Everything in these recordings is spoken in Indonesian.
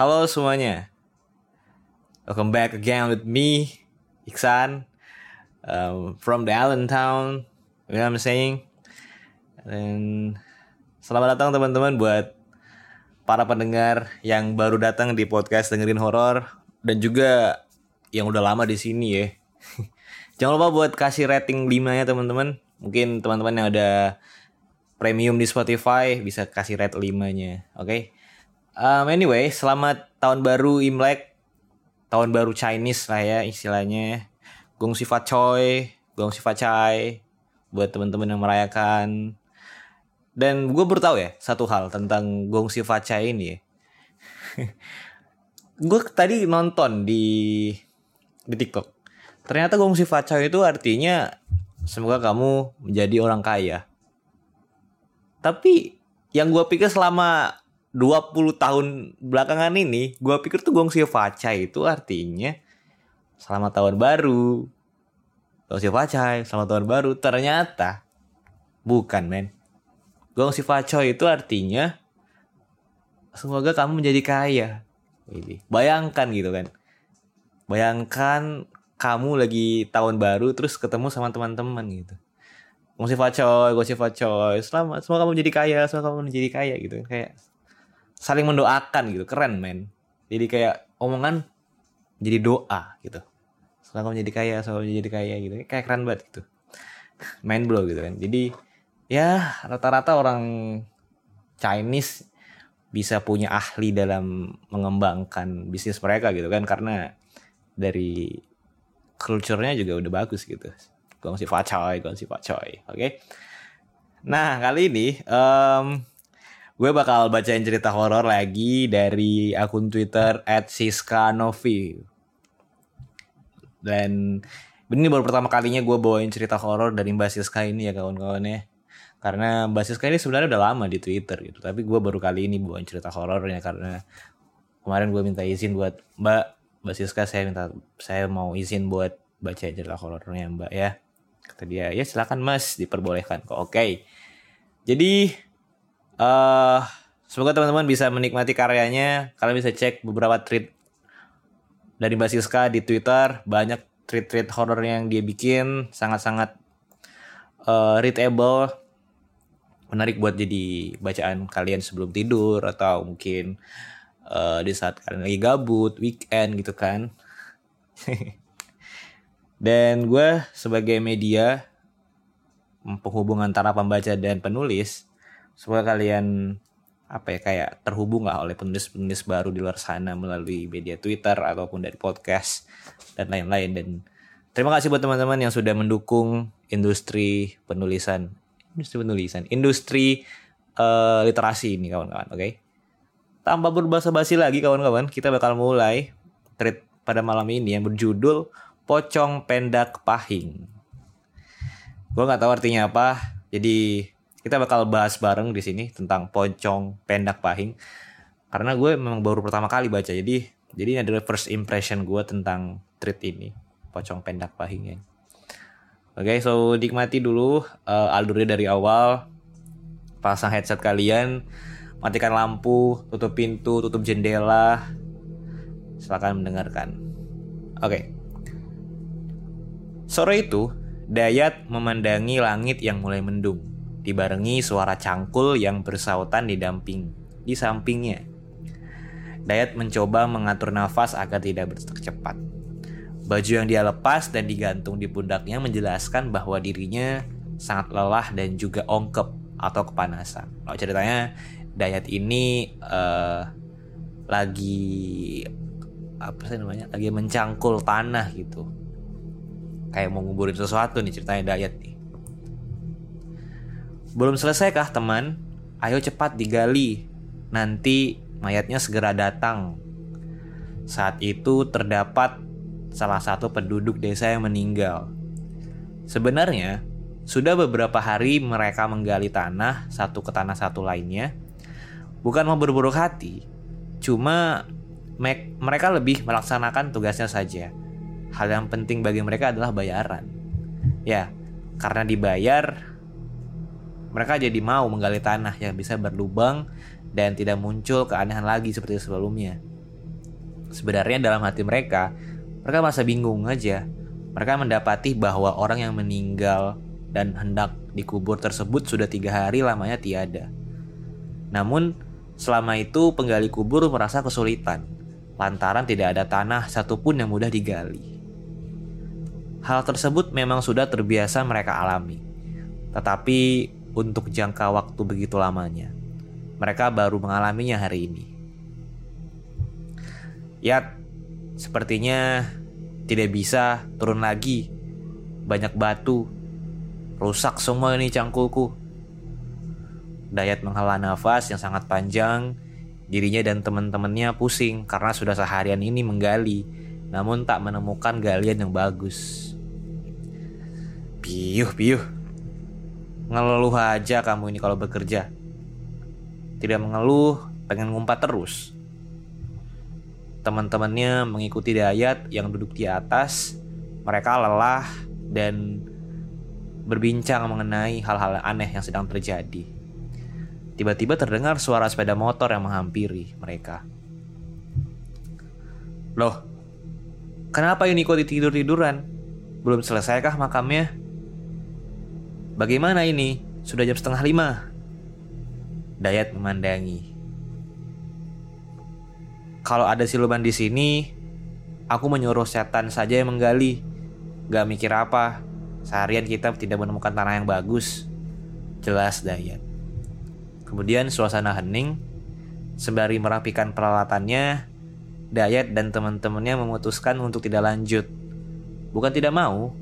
Halo semuanya. Welcome back again with me, Iksan, um, from the Allentown. You know what I'm saying? Dan selamat datang teman-teman buat para pendengar yang baru datang di podcast dengerin horor dan juga yang udah lama di sini ya. Jangan lupa buat kasih rating 5 ya teman-teman. Mungkin teman-teman yang ada premium di Spotify bisa kasih rate 5-nya, oke? Okay? Um, anyway, selamat tahun baru Imlek, tahun baru Chinese lah ya istilahnya. Gong Si Fa Choi, Gong Si Fa Chai, buat teman-teman yang merayakan. Dan gue baru tahu ya satu hal tentang Gong Si Fa Chai ini ya. gue tadi nonton di di TikTok. Ternyata Gong Si Fa Chai itu artinya semoga kamu menjadi orang kaya. Tapi yang gue pikir selama 20 tahun belakangan ini gue pikir tuh Gongsi Faca itu artinya selamat tahun baru. Gongsi Faca selamat tahun baru. Ternyata bukan men. Gongsi Faca itu artinya semoga kamu menjadi kaya. Bayangkan gitu kan. Bayangkan kamu lagi tahun baru terus ketemu sama teman-teman gitu. Gongsi Facoy, Gongsi Facoy, selamat, semoga kamu menjadi kaya, semoga kamu menjadi kaya gitu. Kayak saling mendoakan gitu. Keren men. Jadi kayak omongan jadi doa gitu. Semoga kamu jadi kaya semoga kamu jadi kaya gitu. Kayak keren banget gitu. Main blow gitu kan. Jadi ya rata-rata orang Chinese bisa punya ahli dalam mengembangkan bisnis mereka gitu kan. Karena dari culture-nya juga udah bagus gitu. Gong si Facoy, Gong si Facoy, oke? Okay? Nah kali ini um, gue bakal bacain cerita horor lagi dari akun Twitter @siskanovi. Dan ini baru pertama kalinya gue bawain cerita horor dari Mbak Siska ini ya kawan-kawan ya. Karena Mbak Siska ini sebenarnya udah lama di Twitter gitu, tapi gue baru kali ini bawain cerita horornya karena kemarin gue minta izin buat Mbak Mbak Siska saya minta saya mau izin buat baca cerita horornya Mbak ya. Kata dia, ya silakan Mas diperbolehkan kok. Oke. Okay. Jadi Uh, semoga teman-teman bisa menikmati karyanya. Kalian bisa cek beberapa tweet dari Mbak Siska di Twitter. Banyak tweet-tweet horor yang dia bikin. Sangat-sangat uh, readable. Menarik buat jadi bacaan kalian sebelum tidur. Atau mungkin uh, di saat kalian lagi gabut, weekend gitu kan. Dan gue sebagai media penghubung antara pembaca dan penulis semoga kalian apa ya kayak terhubung lah oleh penulis-penulis baru di luar sana melalui media Twitter ataupun dari podcast dan lain-lain dan terima kasih buat teman-teman yang sudah mendukung industri penulisan industri penulisan industri uh, literasi ini kawan-kawan oke okay? tanpa berbahasa basi lagi kawan-kawan kita bakal mulai treat pada malam ini yang berjudul pocong pendak pahing gue nggak tahu artinya apa jadi kita bakal bahas bareng di sini tentang pocong pendak pahing. Karena gue memang baru pertama kali baca jadi jadi ini adalah first impression gue tentang treat ini pocong pendak pahing ya oke okay, so nikmati dulu uh, alurnya dari awal. Pasang headset kalian matikan lampu tutup pintu tutup jendela. Silakan mendengarkan. Oke. Okay. sore itu Dayat memandangi langit yang mulai mendung dibarengi suara cangkul yang bersautan di damping di sampingnya. Dayat mencoba mengatur nafas agar tidak berdetak cepat. Baju yang dia lepas dan digantung di pundaknya menjelaskan bahwa dirinya sangat lelah dan juga ongkep atau kepanasan. Kalau ceritanya Dayat ini uh, lagi apa sih namanya? Lagi mencangkul tanah gitu. Kayak mau nguburin sesuatu nih ceritanya Dayat nih. Belum selesai kah teman? Ayo cepat digali. Nanti mayatnya segera datang. Saat itu terdapat salah satu penduduk desa yang meninggal. Sebenarnya, sudah beberapa hari mereka menggali tanah satu ke tanah satu lainnya. Bukan mau berburuk hati, cuma mereka lebih melaksanakan tugasnya saja. Hal yang penting bagi mereka adalah bayaran. Ya, karena dibayar, mereka jadi mau menggali tanah yang bisa berlubang dan tidak muncul keanehan lagi seperti sebelumnya. Sebenarnya dalam hati mereka, mereka merasa bingung aja. Mereka mendapati bahwa orang yang meninggal dan hendak dikubur tersebut sudah tiga hari lamanya tiada. Namun, selama itu penggali kubur merasa kesulitan, lantaran tidak ada tanah satupun yang mudah digali. Hal tersebut memang sudah terbiasa mereka alami, tetapi untuk jangka waktu begitu lamanya, mereka baru mengalaminya hari ini. Ya, sepertinya tidak bisa turun lagi. Banyak batu. Rusak semua ini cangkulku. Dayat menghela nafas yang sangat panjang. Dirinya dan teman-temannya pusing karena sudah seharian ini menggali, namun tak menemukan galian yang bagus. Piuh, piuh. Ngeluh aja kamu ini kalau bekerja. Tidak mengeluh, pengen ngumpat terus. Teman-temannya mengikuti Dayat yang duduk di atas. Mereka lelah dan berbincang mengenai hal-hal aneh yang sedang terjadi. Tiba-tiba terdengar suara sepeda motor yang menghampiri mereka. Loh, kenapa Yuniko tidur-tiduran? Belum selesaikah makamnya? Bagaimana ini? Sudah jam setengah lima. Dayat memandangi. Kalau ada siluman di sini, aku menyuruh setan saja yang menggali. Gak mikir apa, seharian kita tidak menemukan tanah yang bagus. Jelas Dayat. Kemudian suasana hening, sembari merapikan peralatannya, Dayat dan teman-temannya memutuskan untuk tidak lanjut. Bukan tidak mau,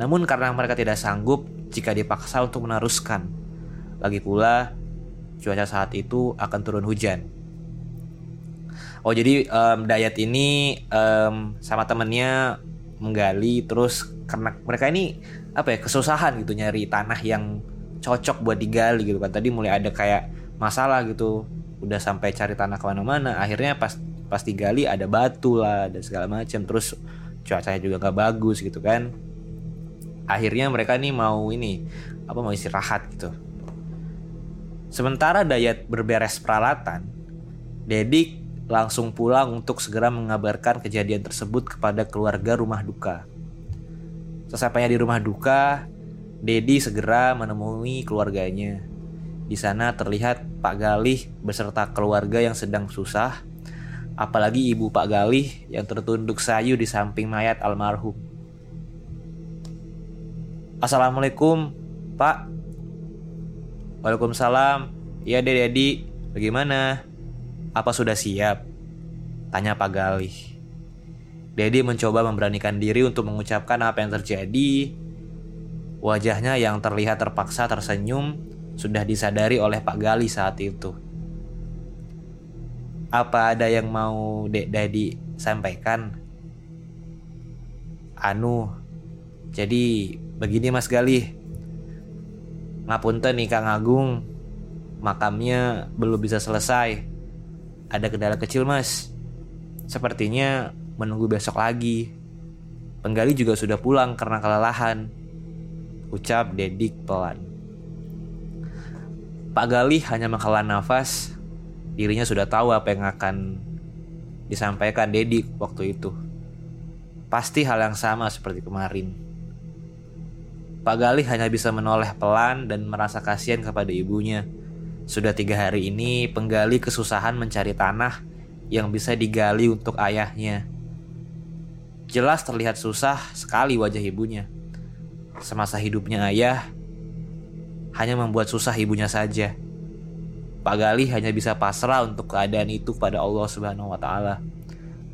namun karena mereka tidak sanggup jika dipaksa untuk meneruskan. Lagi pula, cuaca saat itu akan turun hujan. Oh jadi um, Dayat ini um, sama temennya menggali terus karena mereka ini apa ya kesusahan gitu nyari tanah yang cocok buat digali gitu kan tadi mulai ada kayak masalah gitu udah sampai cari tanah ke mana-mana akhirnya pas pas digali ada batu lah dan segala macam terus cuacanya juga nggak bagus gitu kan akhirnya mereka nih mau ini apa mau istirahat gitu sementara Dayat berberes peralatan Dedik langsung pulang untuk segera mengabarkan kejadian tersebut kepada keluarga rumah duka. Sesampainya di rumah duka, Dedi segera menemui keluarganya. Di sana terlihat Pak Galih beserta keluarga yang sedang susah, apalagi ibu Pak Galih yang tertunduk sayu di samping mayat almarhum. Assalamualaikum, Pak. Waalaikumsalam. Iya, Dedi. Bagaimana? Apa sudah siap? Tanya Pak Galih. Dedi mencoba memberanikan diri untuk mengucapkan apa yang terjadi. Wajahnya yang terlihat terpaksa tersenyum sudah disadari oleh Pak Galih saat itu. Apa ada yang mau Dek Dedi sampaikan? Anu, jadi begini Mas Galih. Ngapunten nih Kang Agung, makamnya belum bisa selesai ada kendala kecil mas. Sepertinya menunggu besok lagi. Penggali juga sudah pulang karena kelelahan. Ucap Dedik pelan. Pak Galih hanya menghela nafas. Dirinya sudah tahu apa yang akan disampaikan Dedik waktu itu. Pasti hal yang sama seperti kemarin. Pak Galih hanya bisa menoleh pelan dan merasa kasihan kepada ibunya sudah tiga hari ini penggali kesusahan mencari tanah yang bisa digali untuk ayahnya. Jelas terlihat susah sekali wajah ibunya. Semasa hidupnya ayah, hanya membuat susah ibunya saja. Pak Galih hanya bisa pasrah untuk keadaan itu pada Allah Subhanahu wa taala.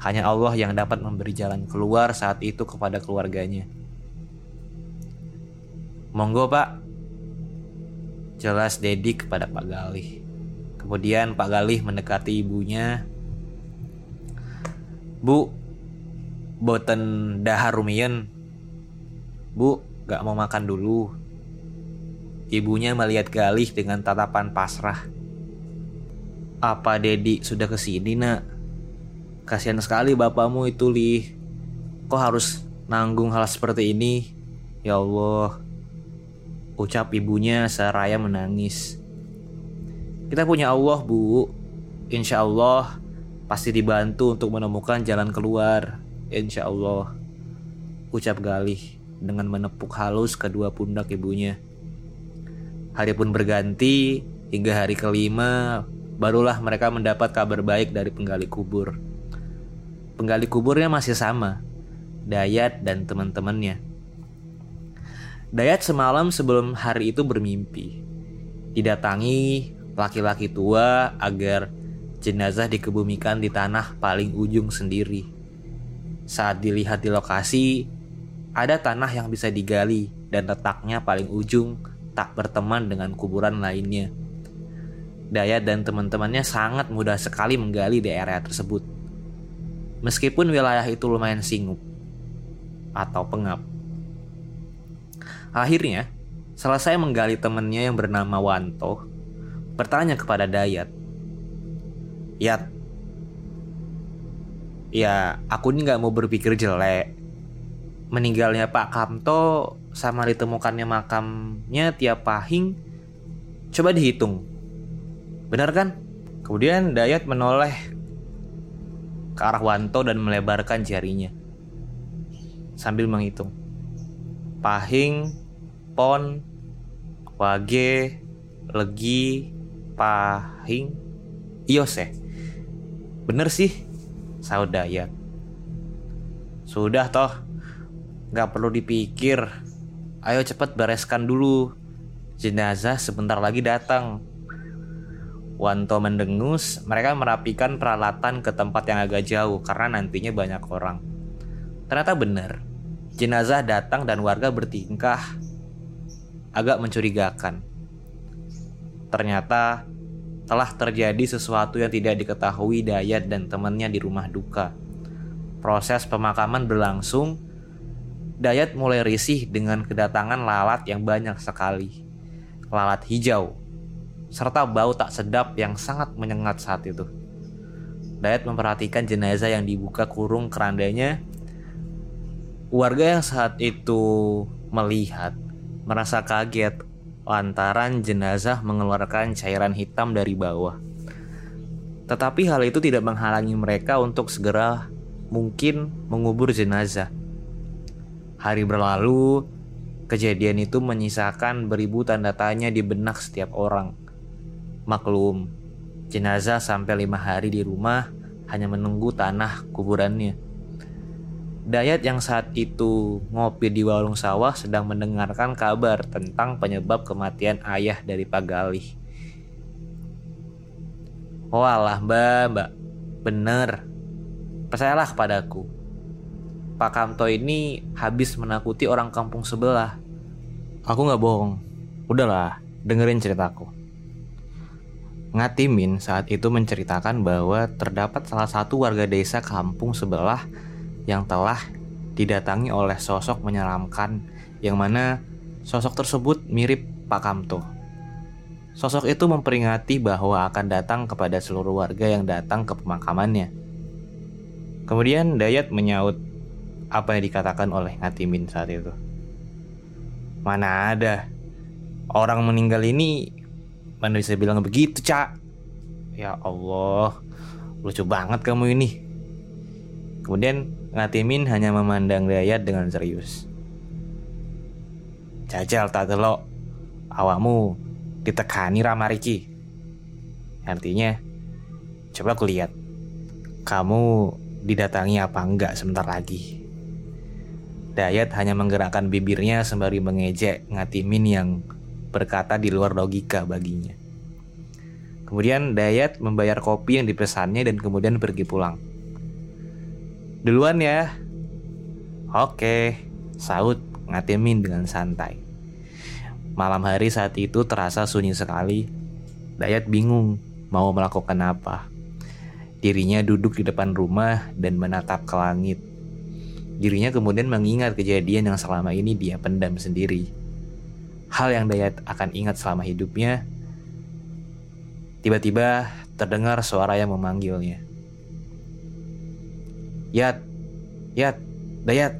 Hanya Allah yang dapat memberi jalan keluar saat itu kepada keluarganya. Monggo, Pak. Jelas Dedi kepada Pak Galih. Kemudian Pak Galih mendekati ibunya. Bu, boten dahar rumiyin. Bu, gak mau makan dulu. Ibunya melihat Galih dengan tatapan pasrah. Apa Dedi sudah ke sini nak? Kasihan sekali bapakmu itu lih. Kok harus nanggung hal seperti ini? Ya Allah. Ucap ibunya seraya menangis. Kita punya Allah bu. Insya Allah pasti dibantu untuk menemukan jalan keluar. Insya Allah. Ucap Galih dengan menepuk halus kedua pundak ibunya. Hari pun berganti hingga hari kelima barulah mereka mendapat kabar baik dari penggali kubur. Penggali kuburnya masih sama, Dayat dan teman-temannya. Dayat semalam sebelum hari itu bermimpi, didatangi laki-laki tua agar jenazah dikebumikan di tanah paling ujung sendiri. Saat dilihat di lokasi, ada tanah yang bisa digali dan letaknya paling ujung tak berteman dengan kuburan lainnya. Dayat dan teman-temannya sangat mudah sekali menggali di area tersebut. Meskipun wilayah itu lumayan singup atau pengap. Akhirnya, selesai menggali temannya yang bernama Wanto, bertanya kepada Dayat. Yat, ya aku ini gak mau berpikir jelek. Meninggalnya Pak Kamto sama ditemukannya makamnya tiap pahing, coba dihitung Benar kan? Kemudian Dayat menoleh ke arah Wanto dan melebarkan jarinya sambil menghitung. Pahing, Pon, Wage, Legi, Pahing, Iose. Bener sih, sahut Dayat. Sudah toh, gak perlu dipikir. Ayo cepat bereskan dulu. Jenazah sebentar lagi datang. Wanto mendengus, mereka merapikan peralatan ke tempat yang agak jauh karena nantinya banyak orang. Ternyata benar, jenazah datang dan warga bertingkah agak mencurigakan. Ternyata telah terjadi sesuatu yang tidak diketahui Dayat dan temannya di rumah duka. Proses pemakaman berlangsung. Dayat mulai risih dengan kedatangan lalat yang banyak sekali. Lalat hijau serta bau tak sedap yang sangat menyengat saat itu. Dayat memperhatikan jenazah yang dibuka kurung kerandanya. Warga yang saat itu melihat merasa kaget lantaran jenazah mengeluarkan cairan hitam dari bawah. Tetapi hal itu tidak menghalangi mereka untuk segera mungkin mengubur jenazah. Hari berlalu, kejadian itu menyisakan beribu tanda tanya di benak setiap orang. Maklum, jenazah sampai lima hari di rumah hanya menunggu tanah kuburannya. Dayat yang saat itu ngopi di warung sawah sedang mendengarkan kabar tentang penyebab kematian ayah dari Pak Galih. Walah mbak, mbak, bener. Percayalah kepadaku. Pak Kamto ini habis menakuti orang kampung sebelah. Aku gak bohong. Udahlah, dengerin ceritaku. Ngatimin saat itu menceritakan bahwa terdapat salah satu warga desa kampung sebelah yang telah didatangi oleh sosok menyeramkan yang mana sosok tersebut mirip Pak Kamto. Sosok itu memperingati bahwa akan datang kepada seluruh warga yang datang ke pemakamannya. Kemudian Dayat menyaut apa yang dikatakan oleh Ngatimin saat itu. Mana ada orang meninggal ini Mana bisa bilang begitu, Cak? Ya Allah, lucu banget kamu ini. Kemudian Ngatimin hanya memandang Dayat dengan serius. Jajal tak delok, awakmu ditekani Ramariki. Artinya, coba aku lihat, kamu didatangi apa enggak sebentar lagi. Dayat hanya menggerakkan bibirnya sembari mengejek Ngatimin yang berkata di luar logika baginya. Kemudian Dayat membayar kopi yang dipesannya dan kemudian pergi pulang. Duluan ya. Oke, saut ngatimin dengan santai. Malam hari saat itu terasa sunyi sekali. Dayat bingung mau melakukan apa. Dirinya duduk di depan rumah dan menatap ke langit. Dirinya kemudian mengingat kejadian yang selama ini dia pendam sendiri. Hal yang Dayat akan ingat selama hidupnya Tiba-tiba terdengar suara yang memanggilnya. Yat, Yat, Dayat,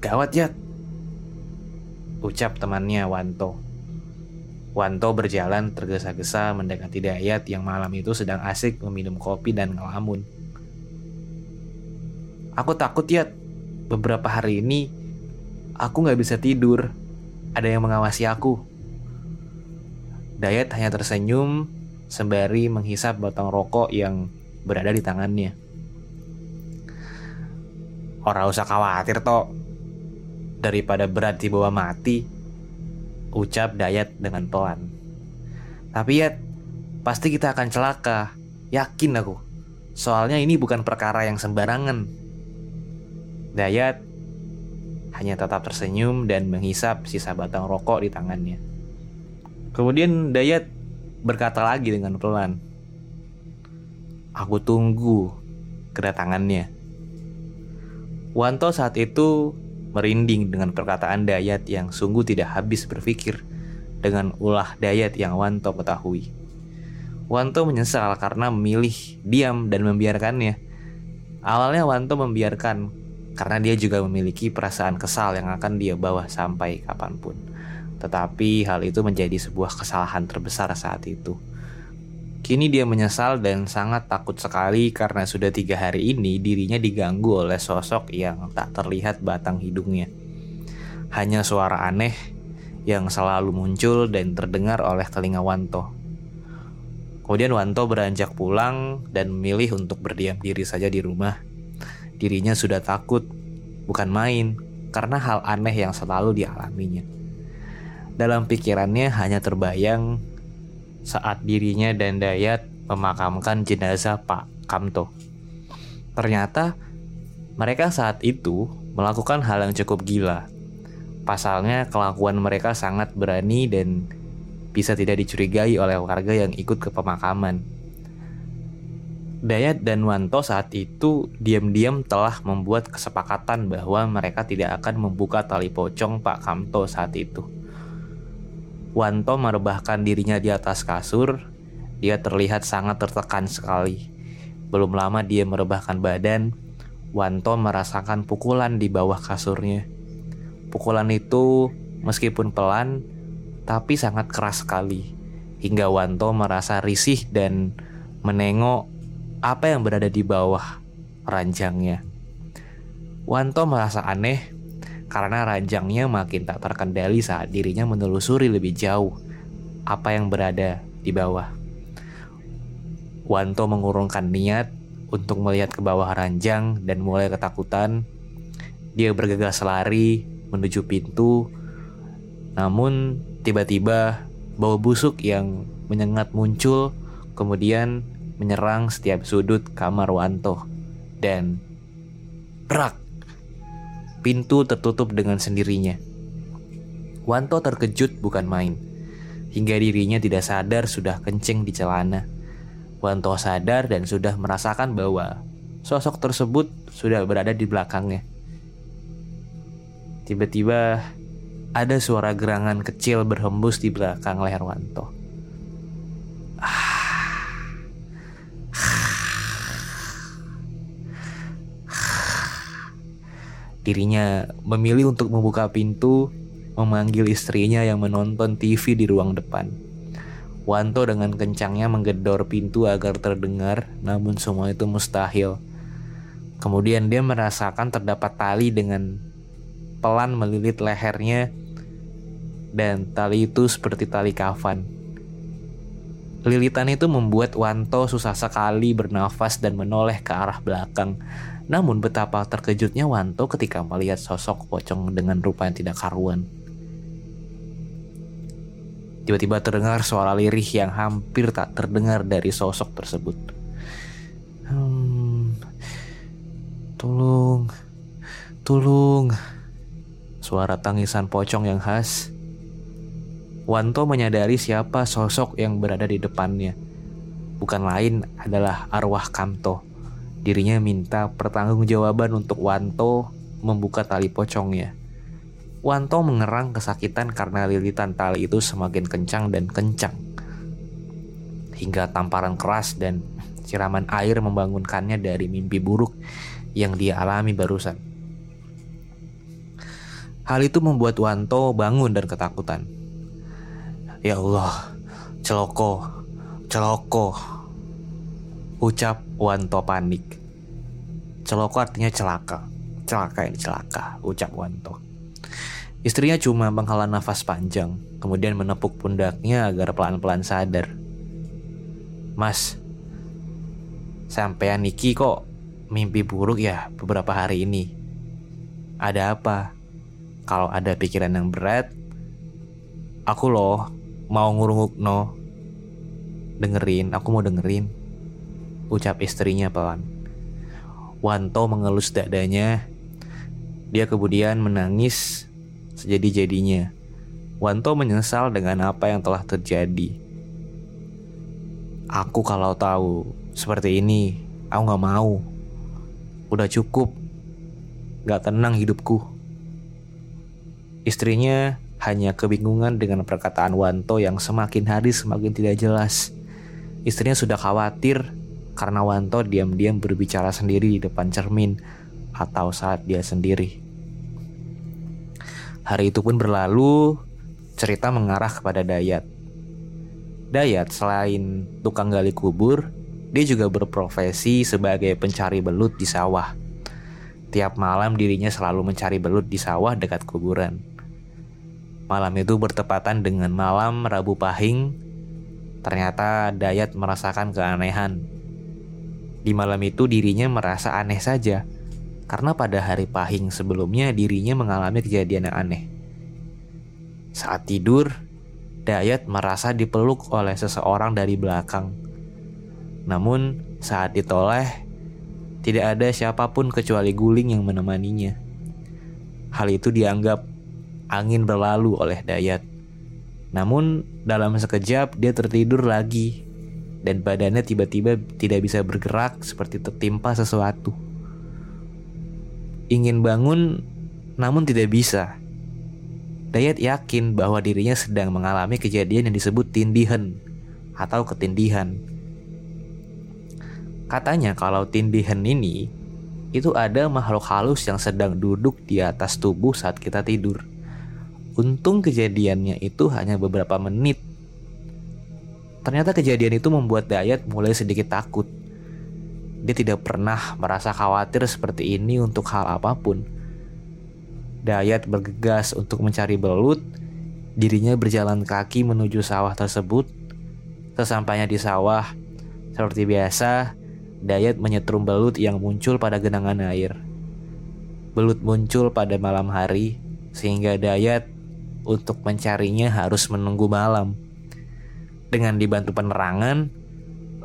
gawat Yat. Ucap temannya Wanto. Wanto berjalan tergesa-gesa mendekati Dayat yang malam itu sedang asik meminum kopi dan ngelamun. Aku takut Yat, beberapa hari ini aku gak bisa tidur. Ada yang mengawasi aku. Dayat hanya tersenyum sembari menghisap batang rokok yang berada di tangannya. Orang usah khawatir toh, daripada berat di bawah mati, ucap Dayat dengan pelan. Tapi ya, pasti kita akan celaka, yakin aku. Soalnya ini bukan perkara yang sembarangan. Dayat hanya tetap tersenyum dan menghisap sisa batang rokok di tangannya. Kemudian Dayat berkata lagi dengan pelan. Aku tunggu kedatangannya. Wanto saat itu merinding dengan perkataan Dayat yang sungguh tidak habis berpikir dengan ulah Dayat yang Wanto ketahui. Wanto menyesal karena memilih diam dan membiarkannya. Awalnya Wanto membiarkan karena dia juga memiliki perasaan kesal yang akan dia bawa sampai kapan pun. Tetapi hal itu menjadi sebuah kesalahan terbesar saat itu. Kini dia menyesal dan sangat takut sekali karena sudah tiga hari ini dirinya diganggu oleh sosok yang tak terlihat batang hidungnya. Hanya suara aneh yang selalu muncul dan terdengar oleh telinga Wanto. Kemudian Wanto beranjak pulang dan memilih untuk berdiam diri saja di rumah. Dirinya sudah takut, bukan main, karena hal aneh yang selalu dialaminya. Dalam pikirannya hanya terbayang saat dirinya dan Dayat memakamkan jenazah Pak Kamto. Ternyata mereka saat itu melakukan hal yang cukup gila. Pasalnya kelakuan mereka sangat berani dan bisa tidak dicurigai oleh warga yang ikut ke pemakaman. Dayat dan Wanto saat itu diam-diam telah membuat kesepakatan bahwa mereka tidak akan membuka tali pocong Pak Kamto saat itu. Wanto merebahkan dirinya di atas kasur. Dia terlihat sangat tertekan sekali. Belum lama dia merebahkan badan. Wanto merasakan pukulan di bawah kasurnya. Pukulan itu meskipun pelan, tapi sangat keras sekali. Hingga Wanto merasa risih dan menengok apa yang berada di bawah ranjangnya. Wanto merasa aneh karena ranjangnya makin tak terkendali saat dirinya menelusuri lebih jauh apa yang berada di bawah. Wanto mengurungkan niat untuk melihat ke bawah ranjang dan mulai ketakutan. Dia bergegas lari menuju pintu, namun tiba-tiba bau busuk yang menyengat muncul, kemudian menyerang setiap sudut kamar Wanto dan brak Pintu tertutup dengan sendirinya. Wanto terkejut bukan main. Hingga dirinya tidak sadar sudah kencing di celana. Wanto sadar dan sudah merasakan bahwa sosok tersebut sudah berada di belakangnya. Tiba-tiba ada suara gerangan kecil berhembus di belakang leher Wanto. Dirinya memilih untuk membuka pintu, memanggil istrinya yang menonton TV di ruang depan. Wanto dengan kencangnya menggedor pintu agar terdengar, namun semua itu mustahil. Kemudian dia merasakan terdapat tali dengan pelan melilit lehernya dan tali itu seperti tali kafan. Lilitan itu membuat Wanto susah sekali bernafas dan menoleh ke arah belakang. Namun betapa terkejutnya Wanto ketika melihat sosok pocong dengan rupa yang tidak karuan. Tiba-tiba terdengar suara lirih yang hampir tak terdengar dari sosok tersebut. Hmm, tolong, tolong. Suara tangisan pocong yang khas. Wanto menyadari siapa sosok yang berada di depannya. Bukan lain adalah arwah Kamto. Dirinya minta pertanggungjawaban untuk Wanto membuka tali pocongnya. Wanto mengerang kesakitan karena lilitan tali itu semakin kencang dan kencang. Hingga tamparan keras dan siraman air membangunkannya dari mimpi buruk yang dia alami barusan. Hal itu membuat Wanto bangun dan ketakutan. Ya Allah, celoko, celoko. Ucap Wanto panik. Celoko artinya celaka. Celaka ini celaka, ucap Wanto. Istrinya cuma menghela nafas panjang, kemudian menepuk pundaknya agar pelan-pelan sadar. Mas, sampean Niki kok mimpi buruk ya beberapa hari ini. Ada apa? Kalau ada pikiran yang berat, aku loh mau ngurunguk no. Dengerin, aku mau dengerin. Ucap istrinya pelan. Wanto mengelus dadanya. Dia kemudian menangis sejadi-jadinya. Wanto menyesal dengan apa yang telah terjadi. Aku kalau tahu seperti ini, aku gak mau. Udah cukup. Gak tenang hidupku. Istrinya hanya kebingungan dengan perkataan Wanto yang semakin hari semakin tidak jelas. Istrinya sudah khawatir karena Wanto diam-diam berbicara sendiri di depan cermin atau saat dia sendiri. Hari itu pun berlalu, cerita mengarah kepada Dayat. Dayat selain tukang gali kubur, dia juga berprofesi sebagai pencari belut di sawah. Tiap malam dirinya selalu mencari belut di sawah dekat kuburan. Malam itu bertepatan dengan malam Rabu Pahing. Ternyata Dayat merasakan keanehan. Di malam itu dirinya merasa aneh saja karena pada hari pahing sebelumnya dirinya mengalami kejadian yang aneh. Saat tidur, Dayat merasa dipeluk oleh seseorang dari belakang. Namun, saat ditoleh, tidak ada siapa pun kecuali guling yang menemaninya. Hal itu dianggap angin berlalu oleh Dayat. Namun, dalam sekejap dia tertidur lagi dan badannya tiba-tiba tidak bisa bergerak seperti tertimpa sesuatu ingin bangun namun tidak bisa. Dayat yakin bahwa dirinya sedang mengalami kejadian yang disebut tindihan atau ketindihan. Katanya kalau tindihan ini itu ada makhluk halus yang sedang duduk di atas tubuh saat kita tidur. Untung kejadiannya itu hanya beberapa menit. Ternyata kejadian itu membuat Dayat mulai sedikit takut. Dia tidak pernah merasa khawatir seperti ini untuk hal apa pun. Dayat bergegas untuk mencari belut. Dirinya berjalan kaki menuju sawah tersebut. Sesampainya di sawah, seperti biasa, Dayat menyetrum belut yang muncul pada genangan air. Belut muncul pada malam hari, sehingga Dayat untuk mencarinya harus menunggu malam. Dengan dibantu penerangan,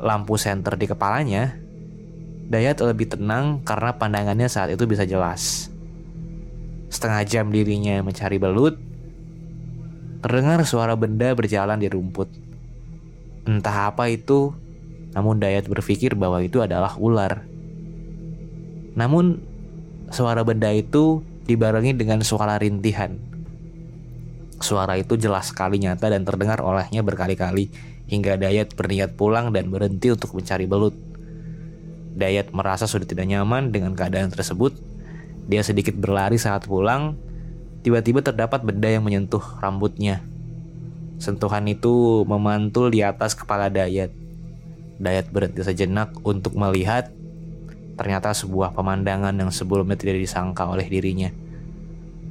lampu senter di kepalanya, Dayat lebih tenang karena pandangannya saat itu bisa jelas. Setengah jam dirinya mencari belut, terdengar suara benda berjalan di rumput. Entah apa itu, namun Dayat berpikir bahwa itu adalah ular. Namun, suara benda itu dibarengi dengan suara rintihan. Suara itu jelas sekali nyata dan terdengar olehnya berkali-kali hingga Dayat berniat pulang dan berhenti untuk mencari belut. Dayat merasa sudah tidak nyaman dengan keadaan tersebut. Dia sedikit berlari saat pulang. Tiba-tiba terdapat benda yang menyentuh rambutnya. Sentuhan itu memantul di atas kepala Dayat. Dayat berhenti sejenak untuk melihat. Ternyata sebuah pemandangan yang sebelumnya tidak disangka oleh dirinya.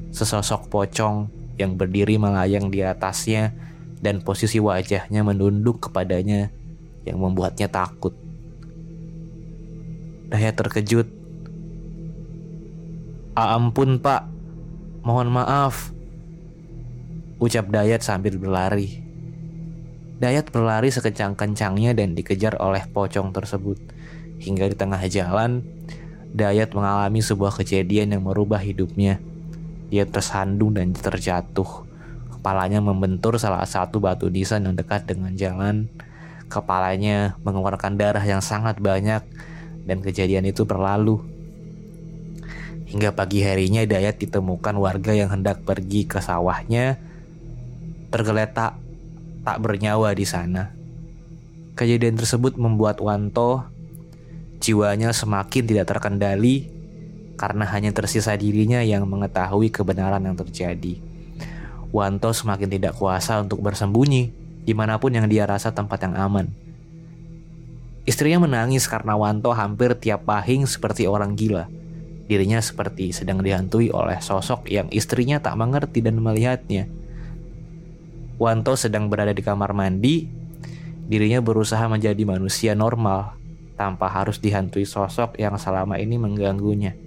Sesosok pocong yang berdiri melayang di atasnya dan posisi wajahnya menunduk kepadanya yang membuatnya takut. Dayat terkejut. Ampun pak, mohon maaf. Ucap Dayat sambil berlari. Dayat berlari sekencang-kencangnya dan dikejar oleh pocong tersebut. Hingga di tengah jalan, Dayat mengalami sebuah kejadian yang merubah hidupnya. Dia tersandung dan terjatuh. Kepalanya membentur salah satu batu nisan yang dekat dengan jalan. Kepalanya mengeluarkan darah yang sangat banyak dan kejadian itu berlalu. Hingga pagi harinya Dayat ditemukan warga yang hendak pergi ke sawahnya tergeletak tak bernyawa di sana. Kejadian tersebut membuat Wanto jiwanya semakin tidak terkendali karena hanya tersisa dirinya yang mengetahui kebenaran yang terjadi. Wanto semakin tidak kuasa untuk bersembunyi di mana pun yang dia rasa tempat yang aman. Istrinya menangis karena Wanto hampir tiap pahing seperti orang gila. Dirinya seperti sedang dihantui oleh sosok yang istrinya tak mengerti dan melihatnya. Wanto sedang berada di kamar mandi, dirinya berusaha menjadi manusia normal tanpa harus dihantui sosok yang selama ini mengganggunya.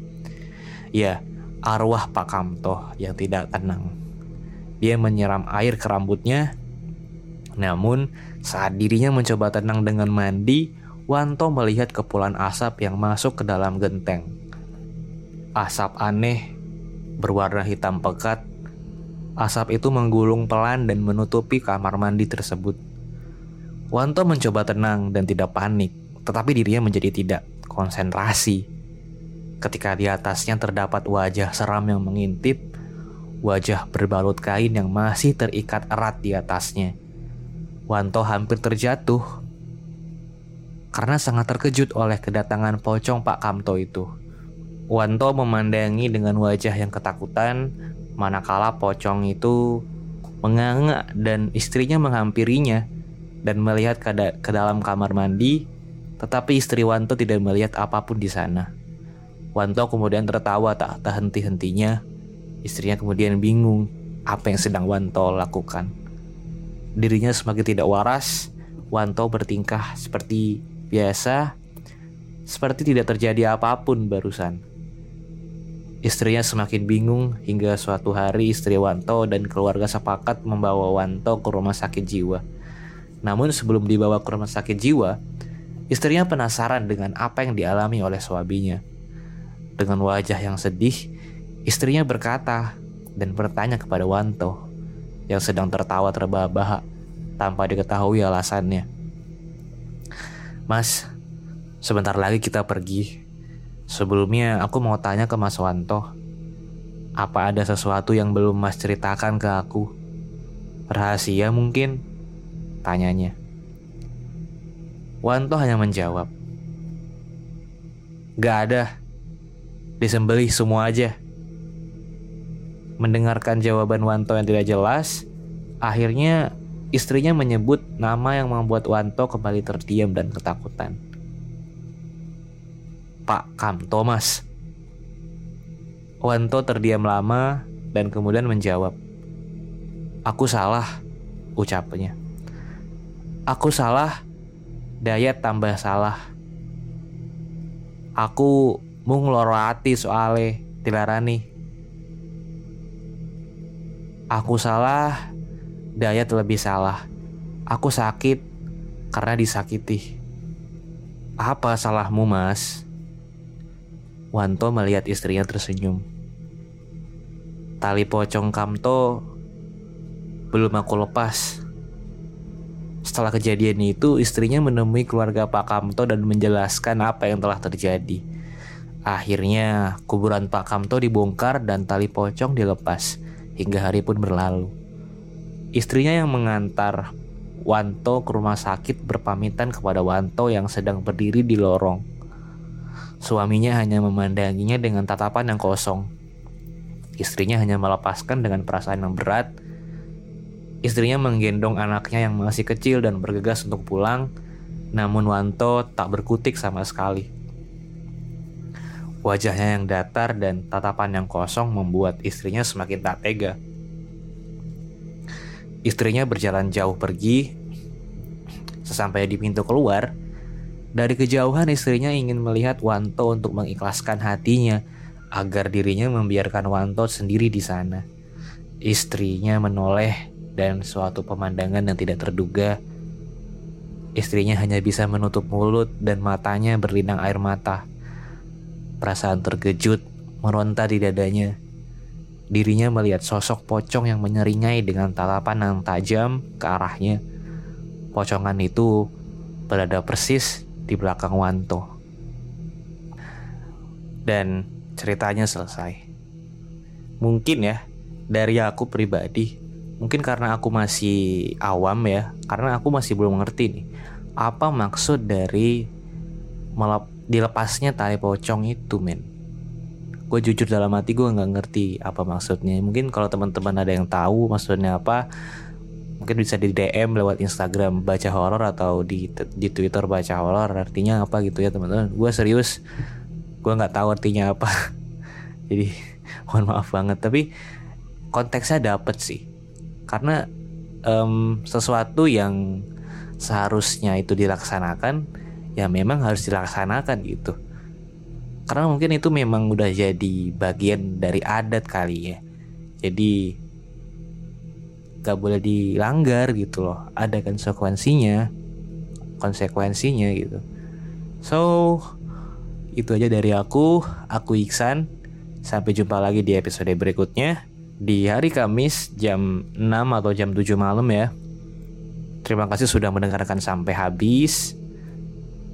Ya, arwah Pak Kamto yang tidak tenang. Dia menyiram air ke rambutnya. Namun, saat dirinya mencoba tenang dengan mandi, Wanto melihat kepulan asap yang masuk ke dalam genteng. Asap aneh berwarna hitam pekat Asap itu menggulung pelan dan menutupi kamar mandi tersebut. Wanto mencoba tenang dan tidak panik, tetapi dirinya menjadi tidak konsentrasi. Ketika di atasnya terdapat wajah seram yang mengintip, wajah berbalut kain yang masih terikat erat di atasnya. Wanto hampir terjatuh karena sangat terkejut oleh kedatangan pocong Pak Kamto itu. Wanto memandangi dengan wajah yang ketakutan manakala pocong itu menganga dan istrinya menghampirinya dan melihat ke, ke dalam kamar mandi, tetapi istri Wanto tidak melihat apa pun di sana. Wanto kemudian tertawa tak henti-hentinya. Istrinya kemudian bingung apa yang sedang Wanto lakukan. Dirinya semakin tidak waras, Wanto bertingkah seperti biasa, seperti tidak terjadi apa pun barusan. Istrinya semakin bingung hingga suatu hari istri Wanto dan keluarga sepakat membawa Wanto ke rumah sakit jiwa. Namun sebelum dibawa ke rumah sakit jiwa, istrinya penasaran dengan apa yang dialami oleh suaminya. Dengan wajah yang sedih, istrinya berkata dan bertanya kepada Wanto yang sedang tertawa terbahak-bahak tanpa diketahui alasannya. Mas, sebentar lagi kita pergi Sebelumnya aku mau tanya ke Mas Wanto, apa ada sesuatu yang belum Mas ceritakan ke aku? Rahasia mungkin? Tanyanya. Wanto hanya menjawab, Gak ada, disembelih semua aja. Mendengarkan jawaban Wanto yang tidak jelas, akhirnya istrinya menyebut nama yang membuat Wanto kembali terdiam dan ketakutan. Pak Kam Thomas. Wanto terdiam lama dan kemudian menjawab, Aku salah, ucapnya. Aku salah, Dayat tambah salah. Aku mau ngeloro hati soale dilarani. Aku salah, Dayat lebih salah. Aku sakit karena disakiti. Apa salahmu, Mas? Wanto melihat istrinya tersenyum. Tali pocong Kamto belum aku lepas. Setelah kejadian itu, istrinya menemui keluarga Pak Kamto dan menjelaskan apa yang telah terjadi. Akhirnya, kuburan Pak Kamto dibongkar dan tali pocong dilepas, hingga hari pun berlalu. Istrinya yang mengantar Wanto ke rumah sakit berpamitan kepada Wanto yang sedang berdiri di lorong. Suaminya hanya memandanginya dengan tatapan yang kosong. Istrinya hanya melepaskan dengan perasaan yang berat. Istrinya menggendong anaknya yang masih kecil dan bergegas untuk pulang, namun Wanto tak berkutik sama sekali. Wajahnya yang datar dan tatapan yang kosong membuat istrinya semakin tak tega. Istrinya berjalan jauh pergi. Sesampai di pintu keluar, dari kejauhan istrinya ingin melihat Wanto untuk mengikhlaskan hatinya agar dirinya membiarkan Wanto sendiri di sana. Istrinya menoleh dan suatu pemandangan yang tidak terduga Istrinya hanya bisa menutup mulut dan matanya berlinang air mata. Perasaan terkejut meronta di dadanya. Dirinya melihat sosok pocong yang menyeringai dengan tatapan yang tajam ke arahnya. Pocongan itu berada persis di belakang Wanto. Dan ceritanya selesai. Mungkin ya, dari aku pribadi, mungkin karena aku masih awam ya, karena aku masih belum ngerti nih apa maksud dari melep, dilepasnya tali pocong itu men. Gue jujur dalam hati gue nggak ngerti apa maksudnya. Mungkin kalau teman-teman ada yang tahu maksudnya apa mungkin bisa di DM lewat Instagram baca horor atau di di Twitter baca horor artinya apa gitu ya teman-teman. Gue serius gue nggak tahu artinya apa. Jadi mohon maaf banget. Tapi konteksnya dapet sih. Karena um, sesuatu yang seharusnya itu dilaksanakan ya memang harus dilaksanakan gitu. Karena mungkin itu memang udah jadi bagian dari adat kali ya. Jadi gak boleh dilanggar gitu loh. Ada konsekuensinya konsekuensinya gitu. So itu aja dari aku. Aku Iksan. Sampai jumpa lagi di episode berikutnya di hari Kamis jam 6 atau jam 7 malam ya. Terima kasih sudah mendengarkan sampai habis.